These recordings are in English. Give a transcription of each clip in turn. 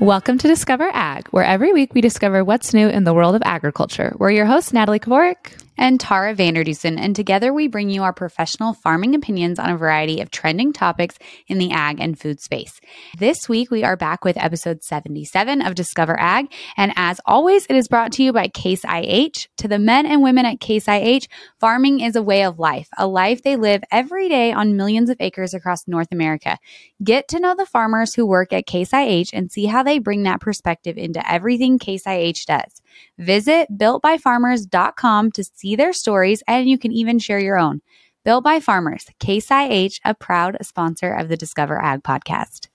Welcome to Discover Ag, where every week we discover what's new in the world of agriculture. We're your hosts, Natalie Kovarik and Tara Vander Dussen, and together we bring you our professional farming opinions on a variety of trending topics in the ag and food space. This week we are back with episode 77 of Discover Ag, and as always, it is brought to you by Case IH. To the men and women at Case IH, farming is a way of life, a life they live every day on millions of acres across North America. Get to know the farmers who work at Case IH and see how they bring that perspective into everything Case IH does. Visit builtbyfarmers.com to see their stories and you can even share your own. Built by Farmers, Case IH, a proud sponsor of the Discover Ag podcast.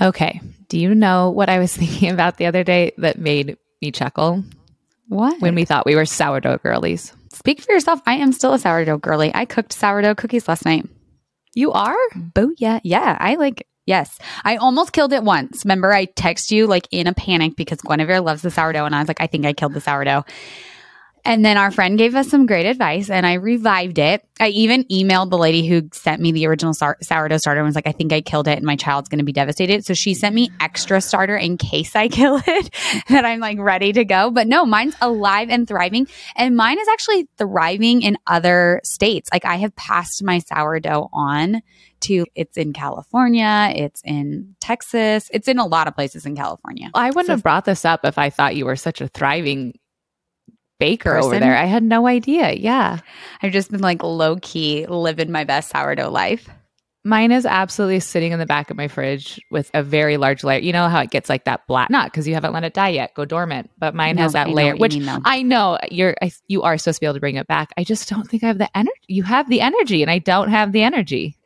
Okay. Do you know what I was thinking about the other day that made me chuckle? What? When we thought we were sourdough girlies. Speak for yourself. I am still a sourdough girly. I cooked sourdough cookies last night. You are? Booyah. Yeah. I like Yes. I almost killed it once. Remember, I text you like in a panic because Guinevere loves the sourdough. And I was like, I think I killed the sourdough. And then our friend gave us some great advice and I revived it. I even emailed the lady who sent me the original sourdough starter and was like, I think I killed it and my child's going to be devastated. So she sent me extra starter in case I kill it that I'm like ready to go. But no, mine's alive and thriving. And mine is actually thriving in other states. Like I have passed my sourdough on to it's in California, it's in Texas, it's in a lot of places in California. I wouldn't so, have brought this up if I thought you were such a thriving baker person. over there. I had no idea. Yeah. I've just been like low key living my best sourdough life. Mine is absolutely sitting in the back of my fridge with a very large layer. You know how it gets like that black, not because you haven't let it die yet, go dormant. But mine no, has that layer, which mean, I know you're, I, you are supposed to be able to bring it back. I just don't think I have the energy. You have the energy, and I don't have the energy.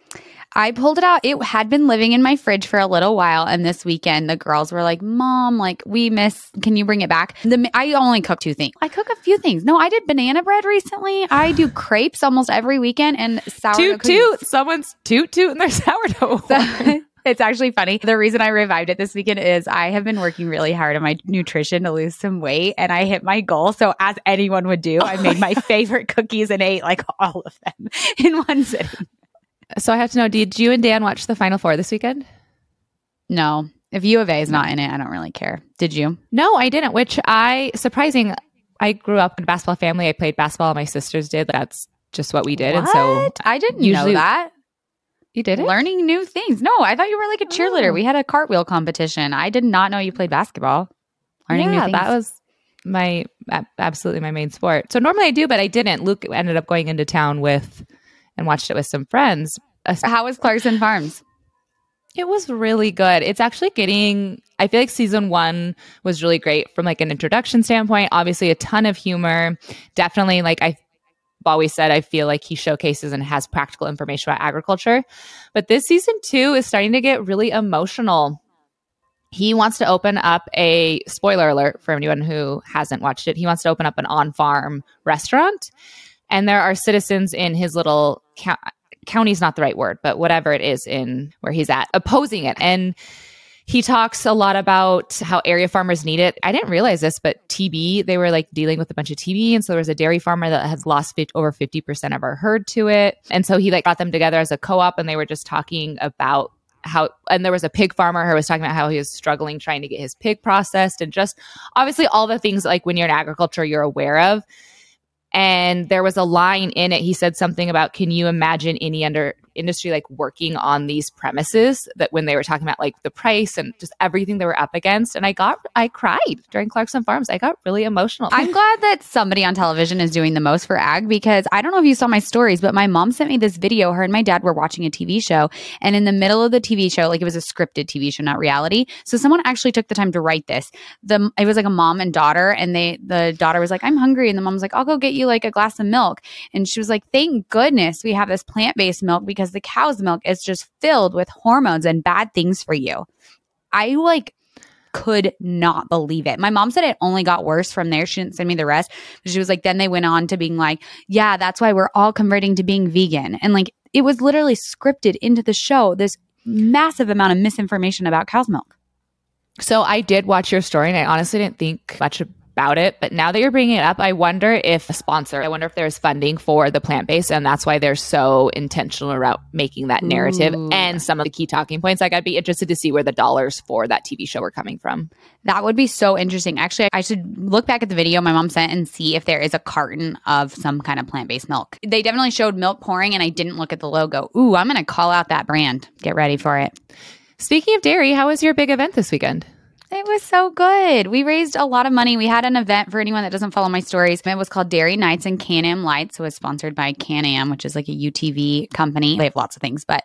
I pulled it out. It had been living in my fridge for a little while. And this weekend, the girls were like, Mom, like, we miss, can you bring it back? The, I only cook two things. I cook a few things. No, I did banana bread recently. I do crepes almost every weekend and sourdough. Toot, toot. Someone's toot, toot in their sourdough. So, it's actually funny. The reason I revived it this weekend is I have been working really hard on my nutrition to lose some weight and I hit my goal. So as anyone would do, I made my favorite cookies and ate like all of them in one sitting. So I have to know, did you and Dan watch the Final Four this weekend? No. If U of A is not in it, I don't really care. Did you? No, I didn't, which I, surprising, I grew up in a basketball family. I played basketball. My sisters did. That's just what we did. What? And so I didn't usually, know that. You did it? Learning new things. No, I thought you were like a cheerleader. Oh. We had a cartwheel competition. I did not know you played basketball. Learning yeah, new things. That was my absolutely my main sport. So normally I do, but I didn't. Luke ended up going into town with and watched it with some friends. Uh, How was Clarkson Farms? It was really good. It's actually getting I feel like season 1 was really great from like an introduction standpoint. Obviously a ton of humor. Definitely like I've always said I feel like he showcases and has practical information about agriculture. But this season 2 is starting to get really emotional. He wants to open up a spoiler alert for anyone who hasn't watched it. He wants to open up an on-farm restaurant and there are citizens in his little co- county's not the right word, but whatever it is in where he's at, opposing it. And he talks a lot about how area farmers need it. I didn't realize this, but TB, they were like dealing with a bunch of TB. And so there was a dairy farmer that has lost over 50% of our herd to it. And so he like brought them together as a co op and they were just talking about how, and there was a pig farmer who was talking about how he was struggling trying to get his pig processed and just obviously all the things like when you're in agriculture, you're aware of and there was a line in it. He said something about can you imagine any under industry like working on these premises that when they were talking about like the price and just everything they were up against and i got i cried during clarkson farms. I got really emotional. I'm glad that somebody on television is doing the most for ag because i don't know if you saw my stories but my mom sent me this video. Her and my dad were watching a tv show and in the middle of the tv show like it was a scripted tv show not reality. So someone actually took the time to write this. The it was like a mom and daughter and they the daughter was like i'm hungry and the mom was like i'll go get you like a glass of milk. And she was like thank goodness we have this plant-based milk because because the cow's milk is just filled with hormones and bad things for you. I like could not believe it. My mom said it only got worse from there. She didn't send me the rest. She was like, then they went on to being like, yeah, that's why we're all converting to being vegan. And like, it was literally scripted into the show, this massive amount of misinformation about cow's milk. So I did watch your story and I honestly didn't think much about it. But now that you're bringing it up, I wonder if a sponsor, I wonder if there's funding for the plant based, and that's why they're so intentional about making that narrative Ooh. and some of the key talking points. Like, I'd be interested to see where the dollars for that TV show are coming from. That would be so interesting. Actually, I should look back at the video my mom sent and see if there is a carton of some kind of plant based milk. They definitely showed milk pouring, and I didn't look at the logo. Ooh, I'm going to call out that brand. Get ready for it. Speaking of dairy, how was your big event this weekend? It was so good. We raised a lot of money. We had an event for anyone that doesn't follow my stories. It was called Dairy Nights and Can Am Lights. It was sponsored by Can Am, which is like a UTV company. They have lots of things, but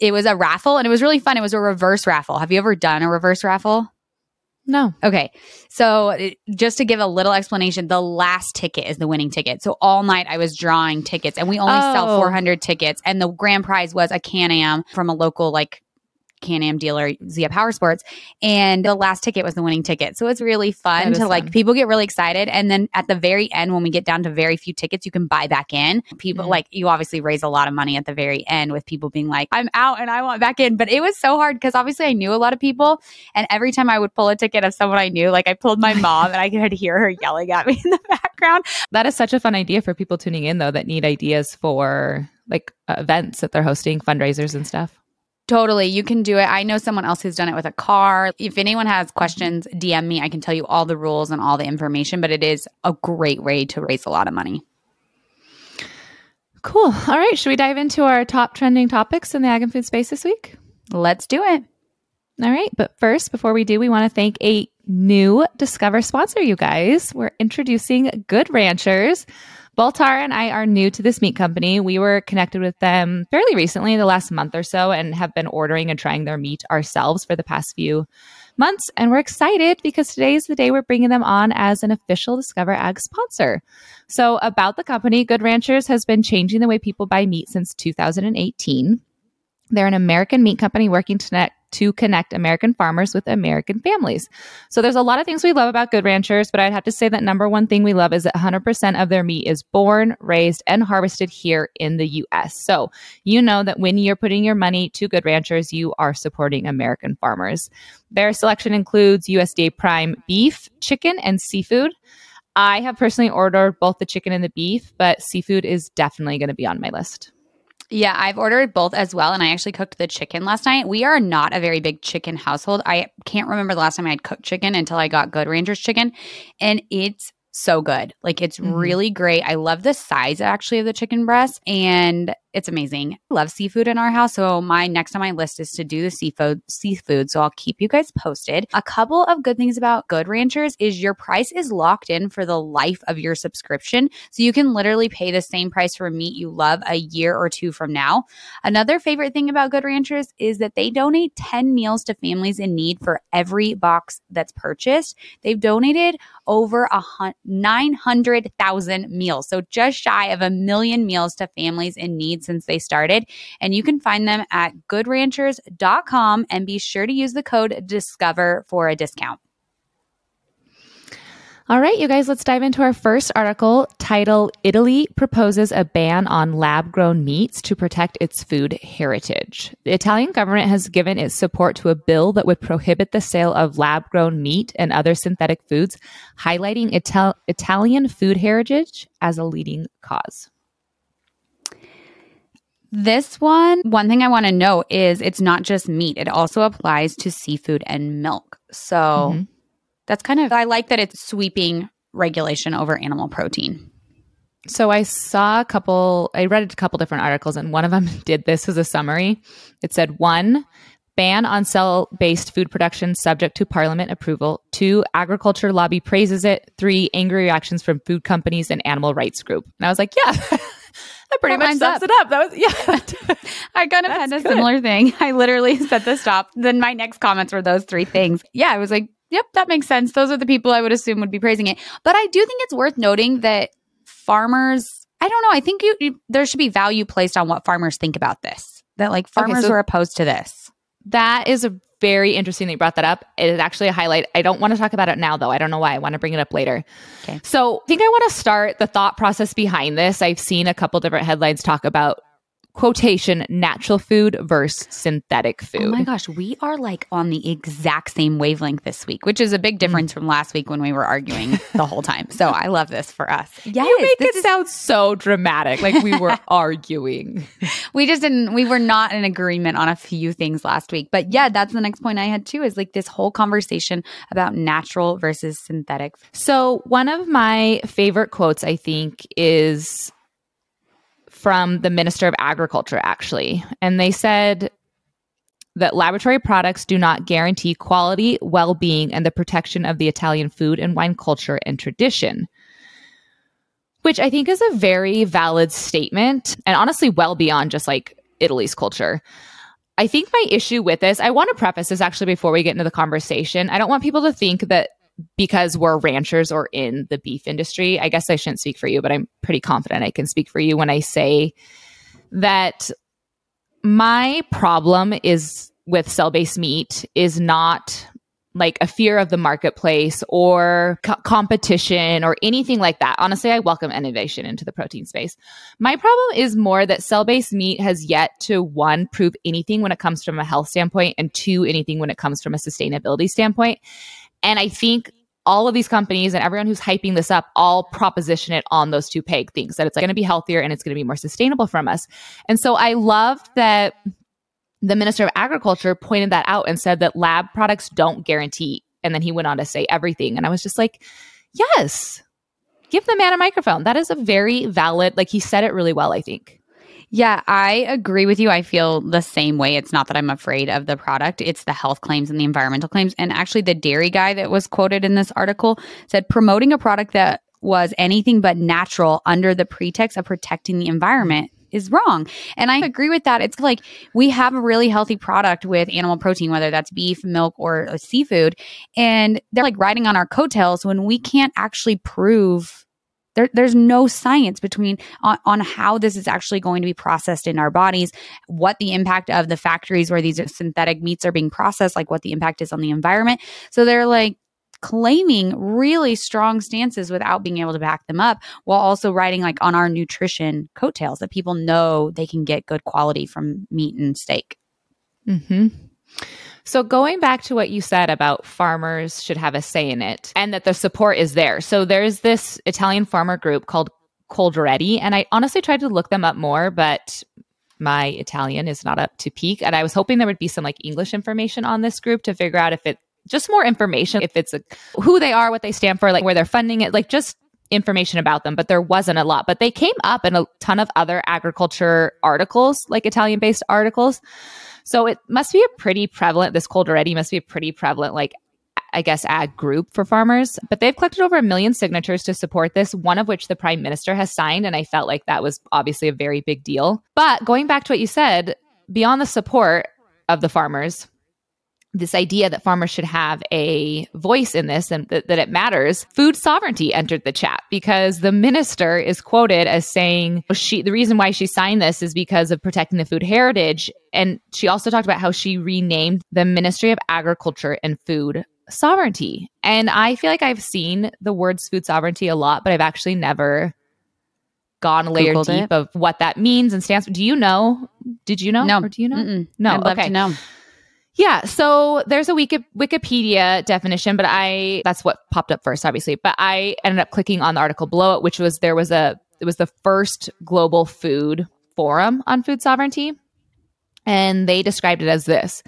it was a raffle and it was really fun. It was a reverse raffle. Have you ever done a reverse raffle? No. Okay. So, just to give a little explanation, the last ticket is the winning ticket. So, all night I was drawing tickets and we only sell Oh. 400 tickets. And the grand prize was a Can Am from a local, like, Can Am dealer, Zia Power Sports. And the last ticket was the winning ticket. So, it's really fun to like, people get really excited. And then at the very end, when we get down to very few tickets, you can buy back in. People, Mhm. like, you obviously raise a lot of money at the very end with people being like, I'm out and I want back in. But it was so hard because obviously I knew a lot of people. And every time I would pull a ticket of someone I knew, like I pulled my mom and I could hear her yelling at me in the background. That is such a fun idea for people tuning in, though, that need ideas for like uh, events that they're hosting, fundraisers, and stuff. Totally. You can do it. I know someone else who's done it with a car. If anyone has questions, DM me. I can tell you all the rules and all the information, but it is a great way to raise a lot of money. Cool. All right. Should we dive into our top trending topics in the ag and food space this week? Let's do it. All right. But first, before we do, we want to thank a new Discover sponsor, you guys. We're introducing Good Ranchers. Baltar and I are new to this meat company. We were connected with them fairly recently, the last month or so, and have been ordering and trying their meat ourselves for the past few months. And we're excited because today is the day we're bringing them on as an official Discover Ag sponsor. So, about the company, Good Ranchers has been changing the way people buy meat since 2018. They're an American meat company working to connect, to connect American farmers with American families. So there's a lot of things we love about Good Ranchers, but I'd have to say that number one thing we love is that 100% of their meat is born, raised, and harvested here in the US. So you know that when you're putting your money to Good Ranchers, you are supporting American farmers. Their selection includes USDA prime beef, chicken, and seafood. I have personally ordered both the chicken and the beef, but seafood is definitely going to be on my list. Yeah, I've ordered both as well. And I actually cooked the chicken last night. We are not a very big chicken household. I can't remember the last time I had cooked chicken until I got Good Rancher's chicken. And it's so good. Like it's Mhm. really great. I love the size actually of the chicken breast and it's amazing. I love seafood in our house. So my next on my list is to do the seafood seafood. So I'll keep you guys posted. A couple of good things about Good Ranchers is your price is locked in for the life of your subscription. So you can literally pay the same price for meat you love a year or two from now. Another favorite thing about Good Ranchers is that they donate 10 meals to families in need for every box that's purchased. They've donated over a hun- 900,000 meals. So just shy of a million meals to families in need since they started. And you can find them at goodranchers.com and be sure to use the code DISCOVER for a discount. All right, you guys, let's dive into our first article titled Italy proposes a ban on lab grown meats to protect its food heritage. The Italian government has given its support to a bill that would prohibit the sale of lab grown meat and other synthetic foods, highlighting Ital- Italian food heritage as a leading cause. This one, one thing I want to note is it's not just meat, it also applies to seafood and milk. So Mhm. that's kind of, I like that it's sweeping regulation over animal protein. So I saw a couple, I read a couple different articles, and one of them did this as a summary. It said one, ban on cell based food production subject to parliament approval. Two, agriculture lobby praises it. Three, angry reactions from food companies and animal rights group. And I was like, yeah, that pretty That much sums up. it up. That was, yeah. I kind of had a good. similar thing. I literally said the stop. Then my next comments were those three things. Yeah, I was like, yep, that makes sense. Those are the people I would assume would be praising it. But I do think it's worth noting that farmers, I don't know, I think you, you there should be value placed on what farmers think about this. That like farmers so- were opposed to this. That is a very interesting that you brought that up. It is actually a highlight. I don't want to talk about it now, though. I don't know why. I want to bring it up later. Okay. So I think I want to start the thought process behind this. I've seen a couple different headlines talk about quotation natural food versus synthetic food. Oh my gosh, we are like on the exact same wavelength this week, which is a big mm. difference from last week when we were arguing the whole time. So I love this for us. Yes, you make it is- sound so dramatic, like we were arguing. We just didn't. We were not in agreement on a few things last week. But yeah, that's the next point I had too. Is like this whole conversation about natural versus synthetic. So one of my favorite quotes, I think, is from the Minister of Agriculture, actually. And they said that laboratory products do not guarantee quality, well being, and the protection of the Italian food and wine culture and tradition. Which I think is a very valid statement and honestly, well beyond just like Italy's culture. I think my issue with this, I want to preface this actually before we get into the conversation. I don't want people to think that because we're ranchers or in the beef industry, I guess I shouldn't speak for you, but I'm pretty confident I can speak for you when I say that my problem is with cell based meat is not like a fear of the marketplace or co- competition or anything like that. Honestly, I welcome innovation into the protein space. My problem is more that cell based meat has yet to one, prove anything when it comes from a health standpoint, and two, anything when it comes from a sustainability standpoint. And I think all of these companies and everyone who's hyping this up all proposition it on those two peg things that it's going to be healthier and it's going to be more sustainable from us. And so I love that the Minister of Agriculture pointed that out and said that lab products don't guarantee. And then he went on to say everything. And I was just like, yes, give the man a microphone. That is a very valid, like he said it really well, I think. Yeah, I agree with you. I feel the same way. It's not that I'm afraid of the product, it's the health claims and the environmental claims. And actually, the dairy guy that was quoted in this article said promoting a product that was anything but natural under the pretext of protecting the environment is wrong. And I agree with that. It's like we have a really healthy product with animal protein, whether that's beef, milk, or seafood. And they're like riding on our coattails when we can't actually prove there, there's no science between on, on how this is actually going to be processed in our bodies, what the impact of the factories where these synthetic meats are being processed, like what the impact is on the environment. So they're like claiming really strong stances without being able to back them up while also writing like on our nutrition coattails that people know they can get good quality from meat and steak. Mm-hmm. So, going back to what you said about farmers should have a say in it and that the support is there. So, there's this Italian farmer group called Coldiretti, and I honestly tried to look them up more, but my Italian is not up to peak. And I was hoping there would be some like English information on this group to figure out if it just more information, if it's a, who they are, what they stand for, like where they're funding it, like just information about them, but there wasn't a lot. But they came up in a ton of other agriculture articles, like Italian based articles. So it must be a pretty prevalent, this Coldiretti must be a pretty prevalent, like, I guess, ag group for farmers. But they've collected over a million signatures to support this, one of which the prime minister has signed. And I felt like that was obviously a very big deal. But going back to what you said, beyond the support of the farmers, this idea that farmers should have a voice in this and th- that it matters, food sovereignty entered the chat because the minister is quoted as saying she the reason why she signed this is because of protecting the food heritage. And she also talked about how she renamed the Ministry of Agriculture and Food Sovereignty. And I feel like I've seen the words food sovereignty a lot, but I've actually never gone a layer Googled deep it. of what that means and stands. Do you know? Did you know? No. Or do you know? Mm-mm. No. I'd love okay. to know. Yeah, so there's a Wiki- Wikipedia definition, but I that's what popped up first, obviously. But I ended up clicking on the article below it, which was there was a it was the first global food forum on food sovereignty, and they described it as this: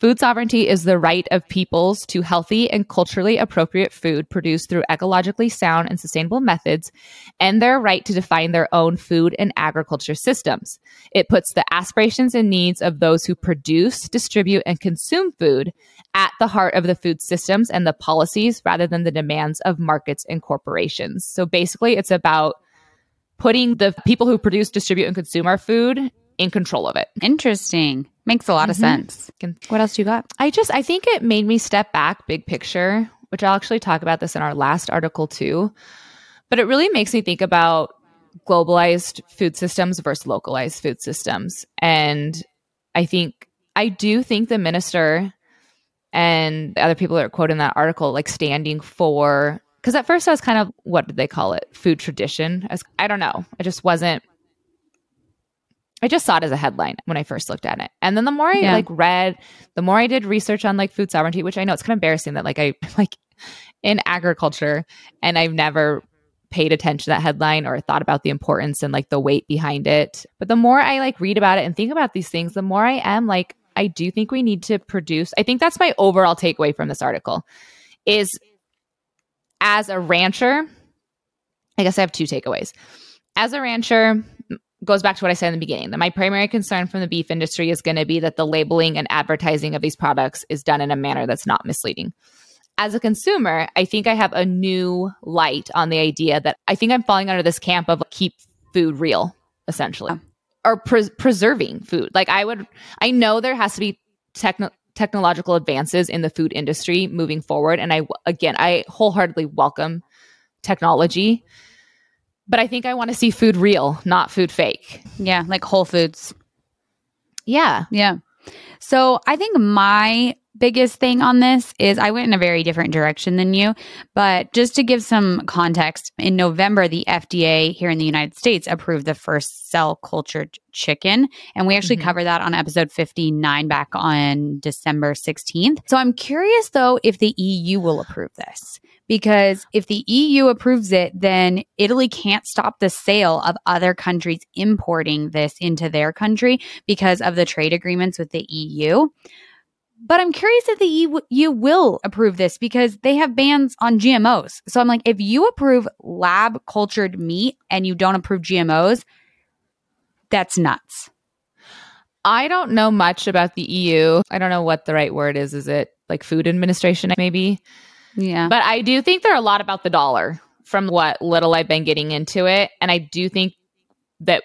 Food sovereignty is the right of peoples to healthy and culturally appropriate food produced through ecologically sound and sustainable methods, and their right to define their own food and agriculture systems. It puts the aspirations and needs of those who produce, distribute, and consume food at the heart of the food systems and the policies rather than the demands of markets and corporations. So basically, it's about putting the people who produce, distribute, and consume our food in control of it. Interesting. Makes a lot mm-hmm. of sense. What else do you got? I just I think it made me step back big picture, which I'll actually talk about this in our last article too. But it really makes me think about globalized food systems versus localized food systems. And I think I do think the minister and the other people that are quoted in that article like standing for because at first I was kind of what did they call it? Food tradition. As I don't know. I just wasn't I just saw it as a headline when I first looked at it. And then the more I Yeah. like read, the more I did research on like food sovereignty, which I know it's kind of embarrassing that like I like in agriculture and I've never paid attention to that headline or thought about the importance and like the weight behind it. But the more I like read about it and think about these things, the more I am like I do think we need to produce. I think that's my overall takeaway from this article is as a rancher, I guess I have two takeaways. As a rancher, goes back to what I said in the beginning that my primary concern from the beef industry is going to be that the labeling and advertising of these products is done in a manner that's not misleading. As a consumer, I think I have a new light on the idea that I think I'm falling under this camp of keep food real, essentially, or pres- preserving food. Like I would, I know there has to be techno- technological advances in the food industry moving forward, and I again, I wholeheartedly welcome technology but I think I want to see food real, not food fake. Yeah, like Whole Foods. Yeah. Yeah. So I think my biggest thing on this is I went in a very different direction than you. But just to give some context, in November, the FDA here in the United States approved the first cell cultured chicken. And we actually Mhm. covered that on episode 59 back on December 16th. So I'm curious though if the EU will approve this. Because if the EU approves it, then Italy can't stop the sale of other countries importing this into their country because of the trade agreements with the EU. But I'm curious if the EU will approve this because they have bans on GMOs. So I'm like, if you approve lab cultured meat and you don't approve GMOs, that's nuts. I don't know much about the EU. I don't know what the right word is. Is it like food administration, maybe? Yeah. But I do think they're a lot about the dollar from what little I've been getting into it. And I do think that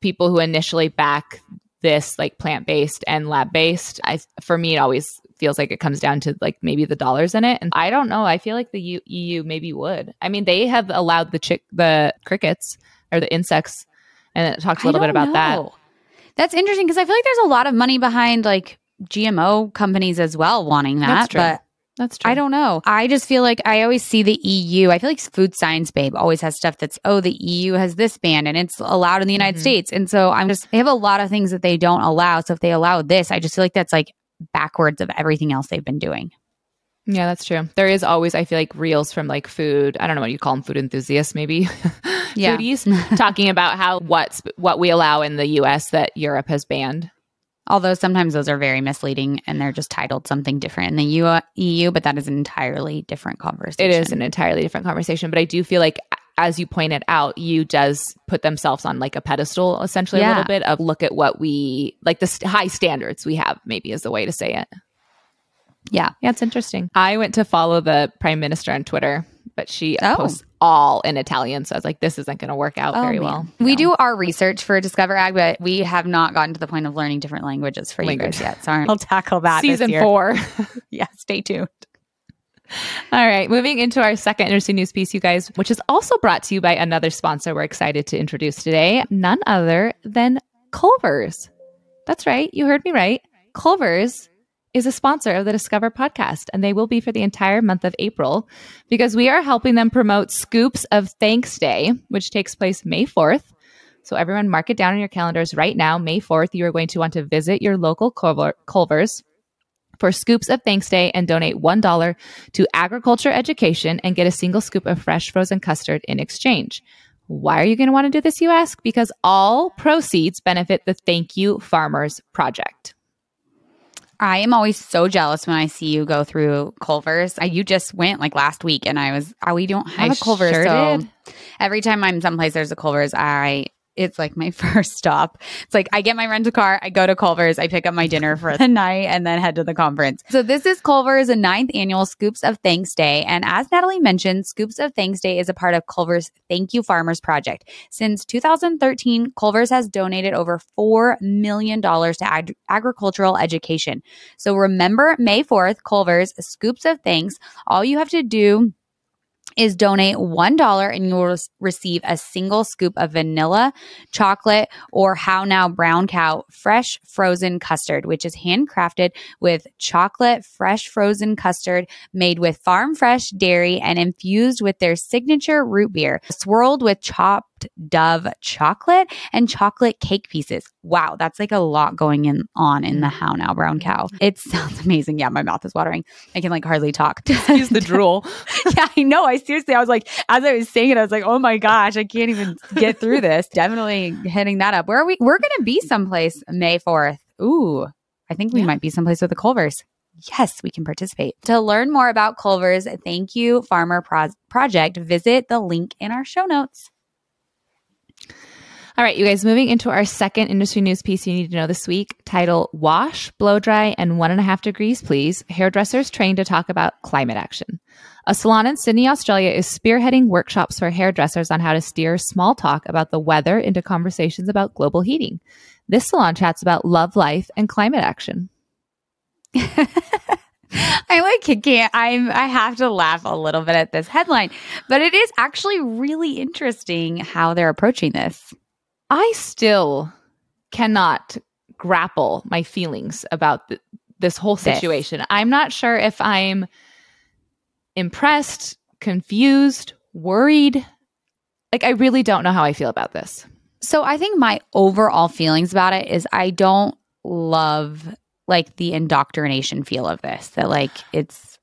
people who initially back this like plant based and lab based, I for me it always feels like it comes down to like maybe the dollars in it. And I don't know. I feel like the U- EU maybe would. I mean, they have allowed the chick the crickets or the insects, and it talks a little bit about that. That's interesting because I feel like there's a lot of money behind like GMO companies as well wanting that. That's true. But That's true. I don't know. I just feel like I always see the EU. I feel like Food Science Babe always has stuff that's, oh, the EU has this ban and it's allowed in the United Mhm. States. And so I'm just, they have a lot of things that they don't allow. So if they allow this, I just feel like that's like backwards of everything else they've been doing. Yeah, that's true. There is always, I feel like, reels from like food. I don't know what you call them, food enthusiasts, maybe Yeah. foodies, talking about how what's what we allow in the U.S. that Europe has banned. Although sometimes those are very misleading and they're just titled something different in the U- EU, but that is an entirely different conversation. It is an entirely different conversation, but I do feel like, as you pointed out, EU does put themselves on like a pedestal, essentially a little bit of look at what we like the st- high standards we have. Maybe is the way to say it. Yeah. Yeah, it's interesting. I went to follow the prime minister on Twitter, but she Oh. posts all in Italian, so I was like, this isn't going to work out oh, very man. well. We No. do our research for Discover Ag, but we have not gotten to the point of learning different languages for Language. you guys yet. Sorry. I'll tackle that this season year. four. Yeah, stay tuned. All right, moving into our second interesting news piece, you guys, which is also brought to you by another sponsor we're excited to introduce today, none other than Culver's. That's right, you heard me right. Culver's is a sponsor of the Discover podcast, and they will be for the entire month of April because we are helping them promote Scoops of Thanks Day, which takes place May 4th. So, everyone, mark it down on your calendars right now. May 4th, you are going to want to visit your local Culver- Culver's for Scoops of Thanks Day and donate $1 to agriculture education and get a single scoop of fresh frozen custard in exchange. Why are you going to want to do this, you ask? Because all proceeds benefit the Thank You Farmers Project. I am always so jealous when I see you go through Culver's. I, you just went like last week, and I was, oh, we don't have I a Culver's. sure so did. every time I'm someplace there's a Culver's, I it's like my first stop. It's like I get my rental car, I go to Culver's, I pick up my dinner for the night, and then head to the conference. So this is Culver's ninth annual Scoops of Thanks Day, and as Natalie mentioned, Scoops of Thanks Day is a part of Culver's Thank You Farmers project. Since 2013, Culver's has donated over four million dollars to ag- agricultural education. So remember May 4th, Culver's Scoops of Thanks. All you have to do is donate $1 and you will receive a single scoop of vanilla, chocolate, or how now brown cow fresh frozen custard, which is handcrafted with chocolate fresh frozen custard made with farm fresh dairy and infused with their signature root beer, swirled with chopped Dove chocolate and chocolate cake pieces. Wow, that's like a lot going in on in the mm. How Now Brown Cow. It sounds amazing. Yeah, my mouth is watering. I can like hardly talk. Use the drool. yeah, I know. I seriously, I was like, as I was saying it, I was like, oh my gosh, I can't even get through this. Definitely hitting that up. Where are we? We're gonna be someplace May fourth. Ooh, I think we Yeah. might be someplace with the Culvers. Yes, we can participate. To learn more about Culver's Thank You Farmer Pro- Project, visit the link in our show notes. All right, you guys, moving into our second industry news piece you need to know this week title Wash, Blow Dry, and One and a Half Degrees, Please. Hairdressers trained to talk about climate action. A salon in Sydney, Australia is spearheading workshops for hairdressers on how to steer small talk about the weather into conversations about global heating. This salon chats about love life and climate action. I like can't I'm I have to laugh a little bit at this headline, but it is actually really interesting how they're approaching this. I still cannot grapple my feelings about th- this whole This. situation. I'm not sure if I'm impressed, confused, worried. Like, I really don't know how I feel about this. So I think my overall feelings about it is I don't love like the indoctrination feel of this. That like it's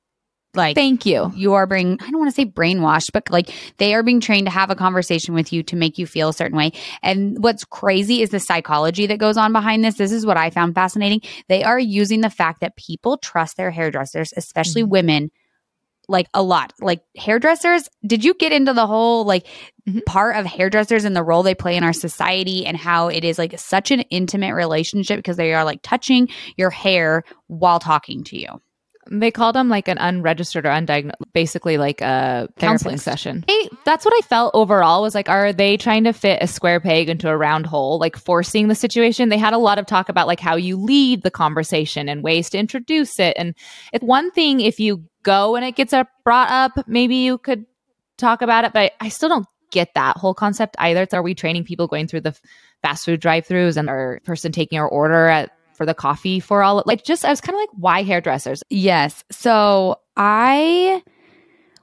like Thank you. you are being I don't want to say brainwashed, but like they are being trained to have a conversation with you to make you feel a certain way. And what's crazy is the psychology that goes on behind this. This is what I found fascinating. They are using the fact that people trust their hairdressers, especially Mhm. women, like a lot. Like hairdressers, did you get into the whole like Mhm. part of hairdressers and the role they play in our society and how it is like such an intimate relationship because they are like touching your hair while talking to you? They called them like an unregistered or undiagnosed, basically like a counseling session. Hey, that's what I felt overall was like, are they trying to fit a square peg into a round hole, like forcing the situation? They had a lot of talk about like how you lead the conversation and ways to introduce it. And it's one thing if you go and it gets up, brought up, maybe you could talk about it, but I still don't get that whole concept either. It's are we training people going through the fast food drive-throughs and our person taking our order at for the coffee for all like just I was kind of like why hairdressers Yes. So I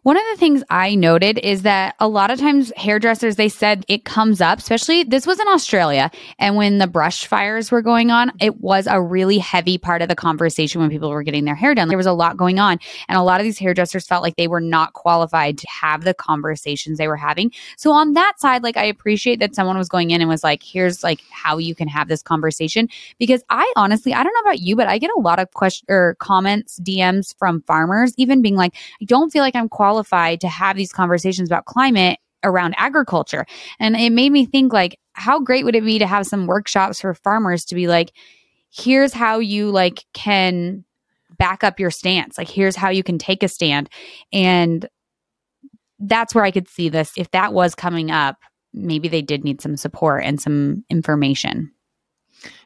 one of the things I noted is that a lot of times hairdressers they said it comes up, especially this was in Australia and when the brush fires were going on, it was a really heavy part of the conversation when people were getting their hair done. There was a lot going on and a lot of these hairdressers felt like they were not qualified to have the conversations they were having. So on that side, like I appreciate that someone was going in and was like, here's like how you can have this conversation because I honestly, I don't know about you, but I get a lot of questions or comments, DMs from farmers, even being like, I don't feel like I'm qualified to have these conversations about climate around agriculture. And it made me think like, how great would it be to have some workshops for farmers to be like, here's how you like can back up your stance. Like, here's how you can take a stand. And that's where I could see this. If that was coming up, maybe they did need some support and some information.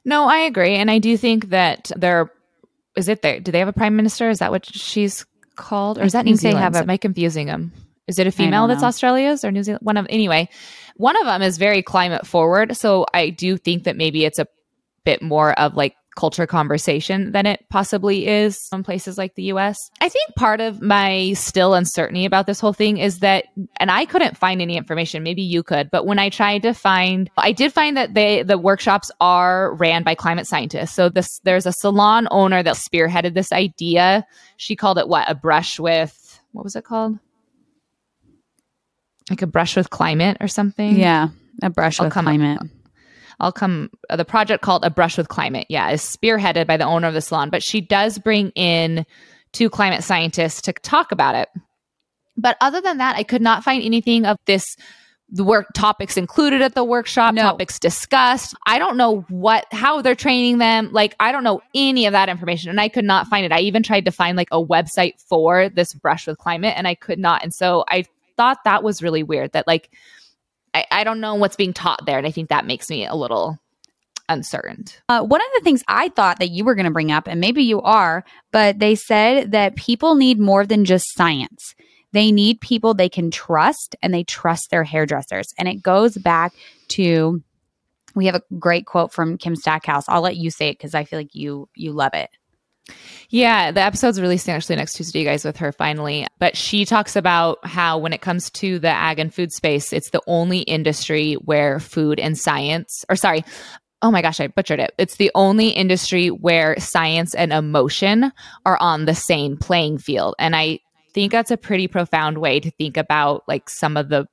No, I agree, and I do think that there is it there. Do they have a prime minister? Is that what she's called, or is that New think they Zealand? have a- Am I confusing them? Is it a female that's. Australia's or New Zealand? One of anyway, one of them is very climate forward. So I do think that maybe it's a bit more of like culture conversation than it possibly is in places like the US. I think part of my still uncertainty about this whole thing is that and I couldn't find any information, maybe you could, but when I tried to find I did find that they the workshops are ran by climate scientists. So this there's a salon owner that spearheaded this idea. She called it what? A brush with what was it called? Like a brush with climate or something. Yeah. A brush I'll with come up- climate. I'll come. uh, The project called A Brush with Climate, yeah, is spearheaded by the owner of the salon, but she does bring in two climate scientists to talk about it. But other than that, I could not find anything of this. The work topics included at the workshop, No. topics discussed. I don't know what, how they're training them. Like, I don't know any of that information, and I could not find it. I even tried to find like a website for this brush with climate, and I could not. And so I thought that was really weird. That like I, I don't know what's being taught there. And I think that makes me a little uncertain. Uh, one of the things I thought that you were going to bring up, and maybe you are, but they said that people need more than just science. They need people they can trust and they trust their hairdressers. And it goes back to we have a great quote from Kim Stackhouse. I'll let you say it because I feel like you you love it. Yeah, the episode's releasing actually next Tuesday, you guys, with her finally. But she talks about how when it comes to the ag and food space, it's the only industry where food and science, or sorry, oh my gosh, I butchered it. It's the only industry where science and emotion are on the same playing field. And I think that's a pretty profound way to think about like some of the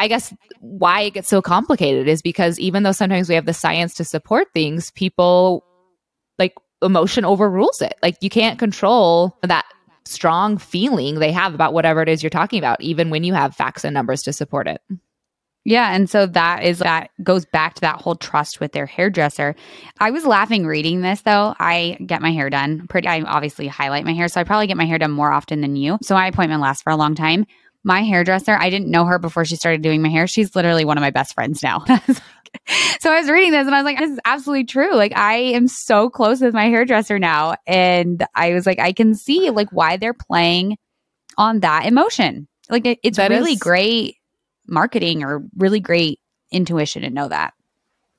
I guess why it gets so complicated is because even though sometimes we have the science to support things, people emotion overrules it. Like you can't control that strong feeling they have about whatever it is you're talking about, even when you have facts and numbers to support it. Yeah. And so that is that goes back to that whole trust with their hairdresser. I was laughing reading this though. I get my hair done pretty, I obviously highlight my hair. So I probably get my hair done more often than you. So my appointment lasts for a long time. My hairdresser, I didn't know her before she started doing my hair. She's literally one of my best friends now. so I was reading this and I was like, this is absolutely true. Like I am so close with my hairdresser now. And I was like, I can see like why they're playing on that emotion. Like it, it's that really is- great marketing or really great intuition to know that.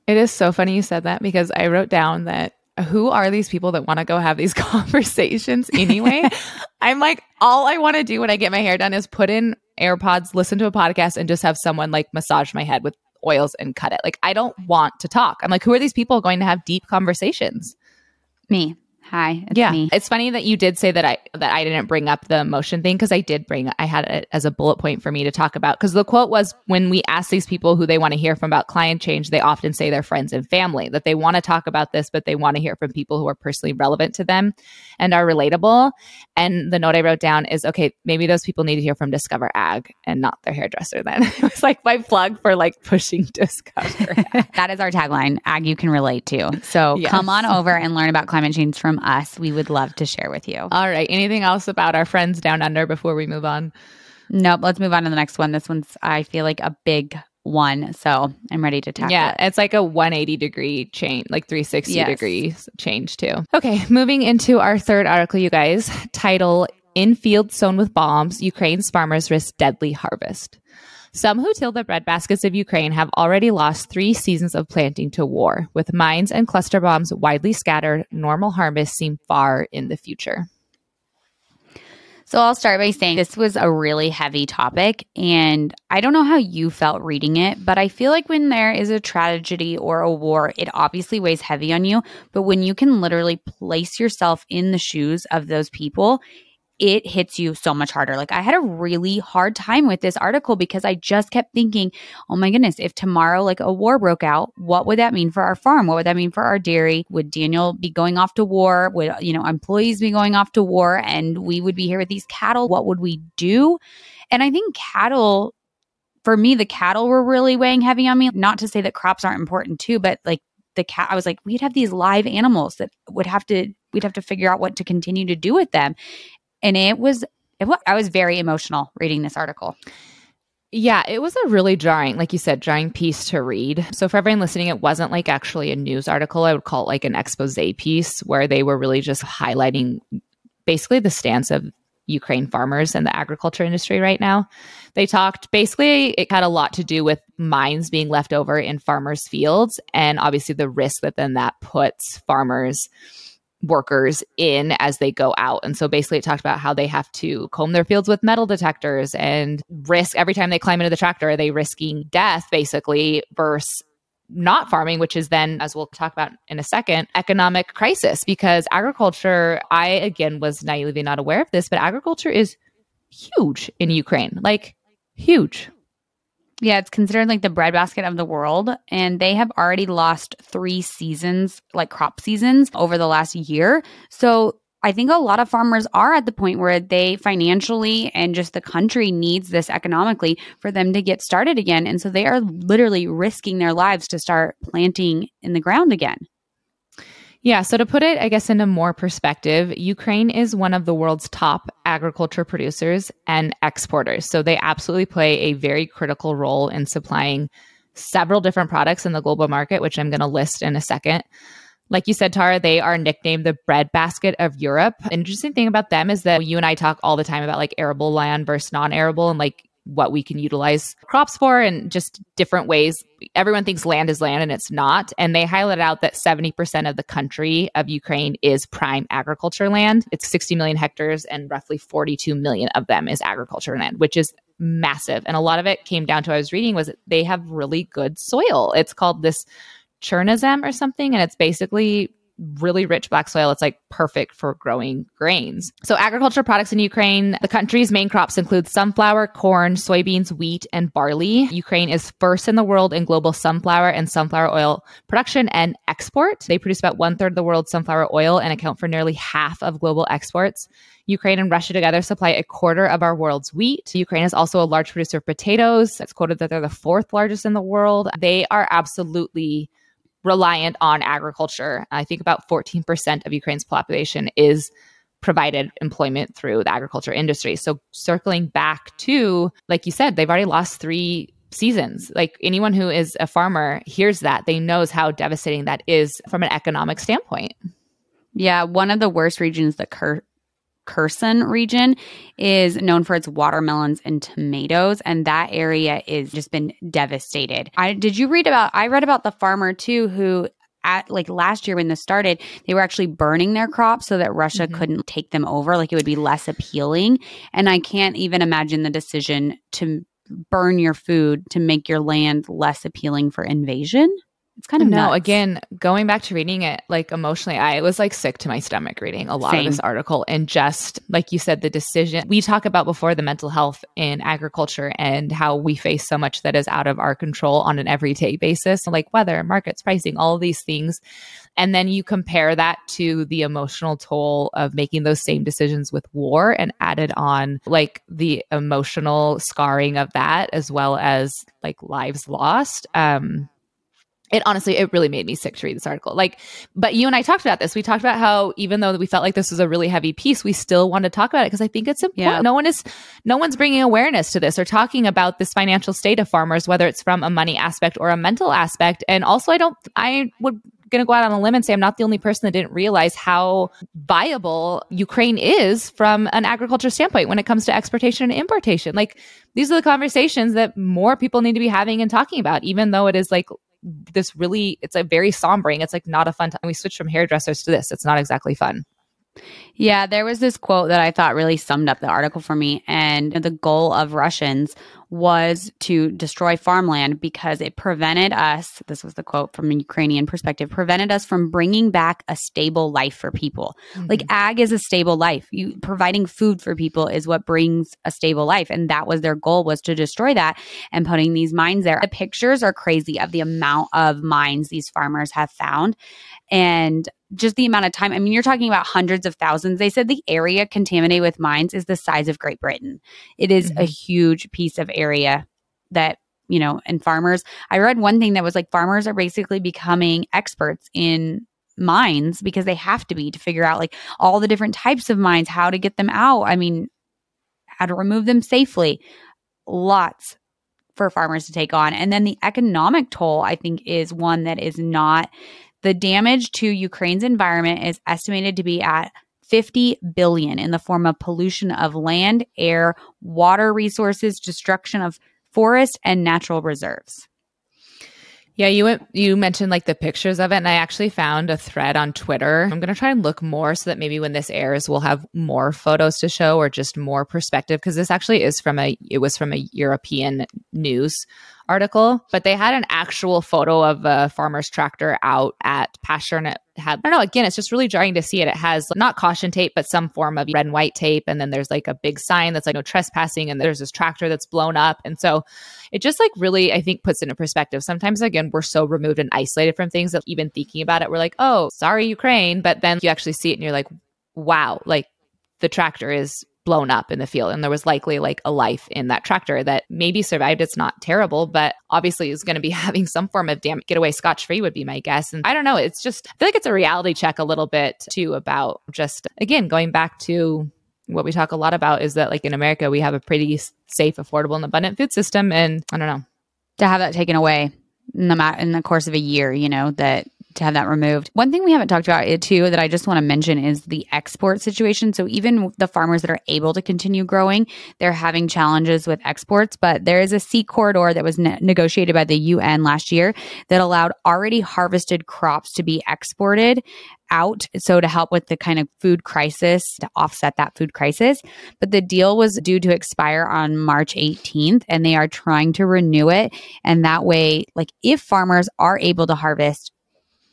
It is so funny you said that because I wrote down that who are these people that want to go have these conversations anyway? I'm like, all I want to do when I get my hair done is put in AirPods, listen to a podcast, and just have someone like massage my head with oils and cut it. Like, I don't want to talk. I'm like, who are these people going to have deep conversations? Me. Hi, it's yeah. Me. It's funny that you did say that I that I didn't bring up the emotion thing because I did bring I had it as a bullet point for me to talk about because the quote was when we ask these people who they want to hear from about climate change, they often say their friends and family that they want to talk about this, but they want to hear from people who are personally relevant to them and are relatable. And the note I wrote down is okay, maybe those people need to hear from Discover Ag and not their hairdresser. Then it was like my plug for like pushing Discover. that is our tagline: Ag you can relate to. So yes. come on over and learn about climate change from from us, we would love to share with you. All right. Anything else about our friends down under before we move on? Nope. Let's move on to the next one. This one's, I feel like, a big one. So I'm ready to tackle Yeah, it. it's like a 180 degree change, like 360 yes. degrees change too. Okay, moving into our third article, you guys. Title In Fields Sown with Bombs, Ukraine's Farmers Risk Deadly Harvest. Some who till the breadbaskets of Ukraine have already lost three seasons of planting to war. With mines and cluster bombs widely scattered, normal harvests seem far in the future. So I'll start by saying this was a really heavy topic, and I don't know how you felt reading it, but I feel like when there is a tragedy or a war, it obviously weighs heavy on you. But when you can literally place yourself in the shoes of those people, it hits you so much harder. Like I had a really hard time with this article because I just kept thinking, oh my goodness, if tomorrow like a war broke out, what would that mean for our farm? What would that mean for our dairy? Would Daniel be going off to war? Would, you know, employees be going off to war and we would be here with these cattle? What would we do? And I think cattle for me, the cattle were really weighing heavy on me. Not to say that crops aren't important too, but like the cat, I was like, we'd have these live animals that would have to, we'd have to figure out what to continue to do with them and it was, it I was very emotional reading this article. Yeah, it was a really jarring, like you said, jarring piece to read. So for everyone listening, it wasn't like actually a news article. I would call it like an expose piece where they were really just highlighting basically the stance of Ukraine farmers and the agriculture industry right now. They talked basically, it had a lot to do with mines being left over in farmers' fields and obviously the risk that then that puts farmers workers in as they go out. And so basically, it talked about how they have to comb their fields with metal detectors and risk every time they climb into the tractor, are they risking death basically versus not farming, which is then, as we'll talk about in a second, economic crisis because agriculture, I again was naively not aware of this, but agriculture is huge in Ukraine, like huge. Yeah, it's considered like the breadbasket of the world. And they have already lost three seasons, like crop seasons, over the last year. So I think a lot of farmers are at the point where they financially and just the country needs this economically for them to get started again. And so they are literally risking their lives to start planting in the ground again. Yeah. So to put it, I guess, into more perspective, Ukraine is one of the world's top agriculture producers and exporters. So they absolutely play a very critical role in supplying several different products in the global market, which I'm going to list in a second. Like you said, Tara, they are nicknamed the breadbasket of Europe. Interesting thing about them is that you and I talk all the time about like arable land versus non arable. And like what we can utilize crops for and just different ways. Everyone thinks land is land and it's not. And they highlighted out that 70% of the country of Ukraine is prime agriculture land. It's 60 million hectares and roughly 42 million of them is agriculture land, which is massive. And a lot of it came down to I was reading was they have really good soil. It's called this Chernozem or something. And it's basically really rich black soil. It's like perfect for growing grains. So, agriculture products in Ukraine, the country's main crops include sunflower, corn, soybeans, wheat, and barley. Ukraine is first in the world in global sunflower and sunflower oil production and export. They produce about one third of the world's sunflower oil and account for nearly half of global exports. Ukraine and Russia together supply a quarter of our world's wheat. Ukraine is also a large producer of potatoes. It's quoted that they're the fourth largest in the world. They are absolutely reliant on agriculture. I think about 14% of Ukraine's population is provided employment through the agriculture industry. So circling back to, like you said, they've already lost three seasons. Like anyone who is a farmer hears that, they knows how devastating that is from an economic standpoint. Yeah, one of the worst regions that Kurt Kherson region is known for its watermelons and tomatoes, and that area is just been devastated. I did you read about? I read about the farmer too who. At like last year when this started, they were actually burning their crops so that Russia mm-hmm. couldn't take them over. Like it would be less appealing. And I can't even imagine the decision to burn your food to make your land less appealing for invasion. It's kind of no. Nuts. Again, going back to reading it, like emotionally, I was like sick to my stomach reading a lot Same. of this article, and just like you said, the decision we talk about before the mental health in agriculture and how we face so much that is out of our control on an everyday basis, like weather, markets, pricing, all of these things. And then you compare that to the emotional toll of making those same decisions with war and added on like the emotional scarring of that as well as like lives lost. Um, it honestly it really made me sick to read this article like but you and i talked about this we talked about how even though we felt like this was a really heavy piece we still want to talk about it because i think it's important yeah. no one is no one's bringing awareness to this or talking about this financial state of farmers whether it's from a money aspect or a mental aspect and also i don't i would going to go out on a limb and say I'm not the only person that didn't realize how viable Ukraine is from an agriculture standpoint when it comes to exportation and importation. Like these are the conversations that more people need to be having and talking about, even though it is like this really it's a very sombering it's like not a fun time we switch from hairdressers to this it's not exactly fun yeah, there was this quote that I thought really summed up the article for me. And the goal of Russians was to destroy farmland because it prevented us, this was the quote from a Ukrainian perspective, prevented us from bringing back a stable life for people. Mm-hmm. Like ag is a stable life. You providing food for people is what brings a stable life. And that was their goal was to destroy that and putting these mines there. The pictures are crazy of the amount of mines these farmers have found. And just the amount of time. I mean, you're talking about hundreds of thousands. They said the area contaminated with mines is the size of Great Britain. It is mm-hmm. a huge piece of area that, you know, and farmers. I read one thing that was like farmers are basically becoming experts in mines because they have to be to figure out like all the different types of mines, how to get them out. I mean, how to remove them safely. Lots for farmers to take on. And then the economic toll, I think, is one that is not the damage to Ukraine's environment is estimated to be at 50 billion in the form of pollution of land, air, water resources, destruction of forests and natural reserves. Yeah, you went, you mentioned like the pictures of it, and I actually found a thread on Twitter. I'm gonna try and look more so that maybe when this airs, we'll have more photos to show or just more perspective because this actually is from a it was from a European news article, but they had an actual photo of a farmer's tractor out at pasture and it had, I don't know, again, it's just really jarring to see it. It has not caution tape, but some form of red and white tape. And then there's like a big sign that's like no trespassing. And there's this tractor that's blown up. And so it just like really, I think, puts it in perspective. Sometimes, again, we're so removed and isolated from things that even thinking about it, we're like, oh, sorry, Ukraine. But then you actually see it and you're like, wow, like the tractor is blown up in the field and there was likely like a life in that tractor that maybe survived. It's not terrible but obviously is going to be having some form of damage. Get away scotch free would be my guess and i don't know it's just i feel like it's a reality check a little bit too about just again going back to what we talk a lot about is that like in america we have a pretty safe affordable and abundant food system and i don't know. To have that taken away in the, in the course of a year you know that to have that removed. One thing we haven't talked about it too that I just want to mention is the export situation. So even the farmers that are able to continue growing, they're having challenges with exports, but there is a sea corridor that was ne- negotiated by the UN last year that allowed already harvested crops to be exported out. So to help with the kind of food crisis, to offset that food crisis. But the deal was due to expire on March 18th and they are trying to renew it. And that way, like if farmers are able to harvest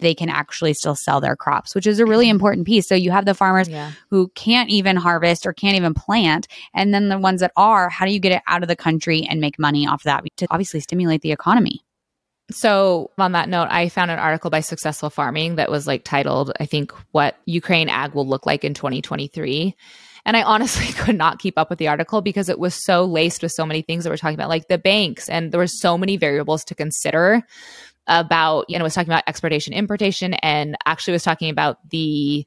they can actually still sell their crops, which is a really important piece. So you have the farmers yeah. who can't even harvest or can't even plant. And then the ones that are, how do you get it out of the country and make money off that to obviously stimulate the economy? So, on that note, I found an article by Successful Farming that was like titled, I think, What Ukraine Ag Will Look Like in 2023. And I honestly could not keep up with the article because it was so laced with so many things that we're talking about, like the banks, and there were so many variables to consider about, you know, was talking about exportation, importation, and actually was talking about the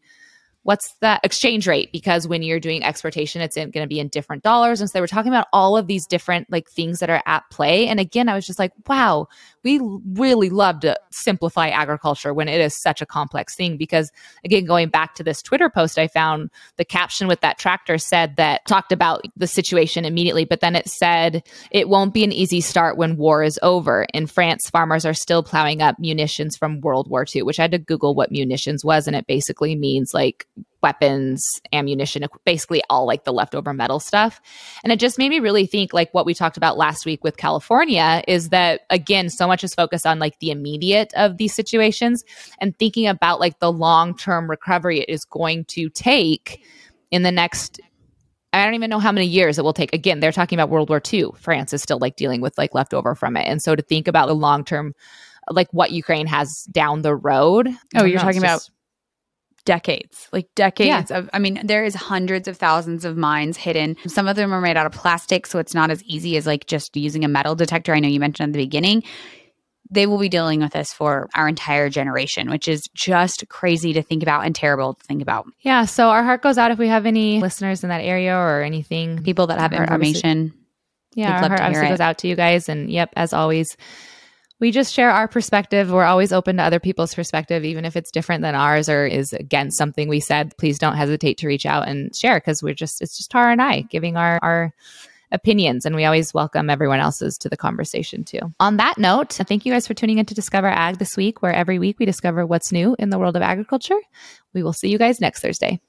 what's the exchange rate? Because when you're doing exportation it's going to be in different dollars. And so they were talking about all of these different like things that are at play. And again i was just like wow we really love to simplify agriculture when it is such a complex thing. Because again going back to this twitter post i found the caption with that tractor said that talked about the situation immediately but then it said it won't be an easy start when war is over. In france farmers are still plowing up munitions from world war ii which i had to google what munitions was and it basically means like weapons, ammunition, basically all like the leftover metal stuff. And it just made me really think like what we talked about last week with California is that again, so much is focused on like the immediate of these situations and thinking about like the long-term recovery it is going to take in the next I don't even know how many years it will take. Again, they're talking about World War II. France is still like dealing with like leftover from it. And so to think about the long term, like what Ukraine has down the road. Oh, you're talking just, about decades, like decades yeah. of, I mean, there is hundreds of thousands of mines hidden. Some of them are made out of plastic, so it's not as easy as like just using a metal detector. I know you mentioned at the beginning. They will be dealing with this for our entire generation, which is just crazy to think about and terrible to think about. Yeah. So our heart goes out if we have any listeners in that area or anything. People that have information. Yeah, our heart obviously goes out to you guys. And yep, as always, we just share our perspective. We're always open to other people's perspective, even if it's different than ours or is against something we said. Please don't hesitate to reach out and share because we're just, it's just Tara and I giving our, our, opinions and we always welcome everyone else's to the conversation too. On that note, thank you guys for tuning in to Discover Ag this week where every week we discover what's new in the world of agriculture. We will see you guys next Thursday.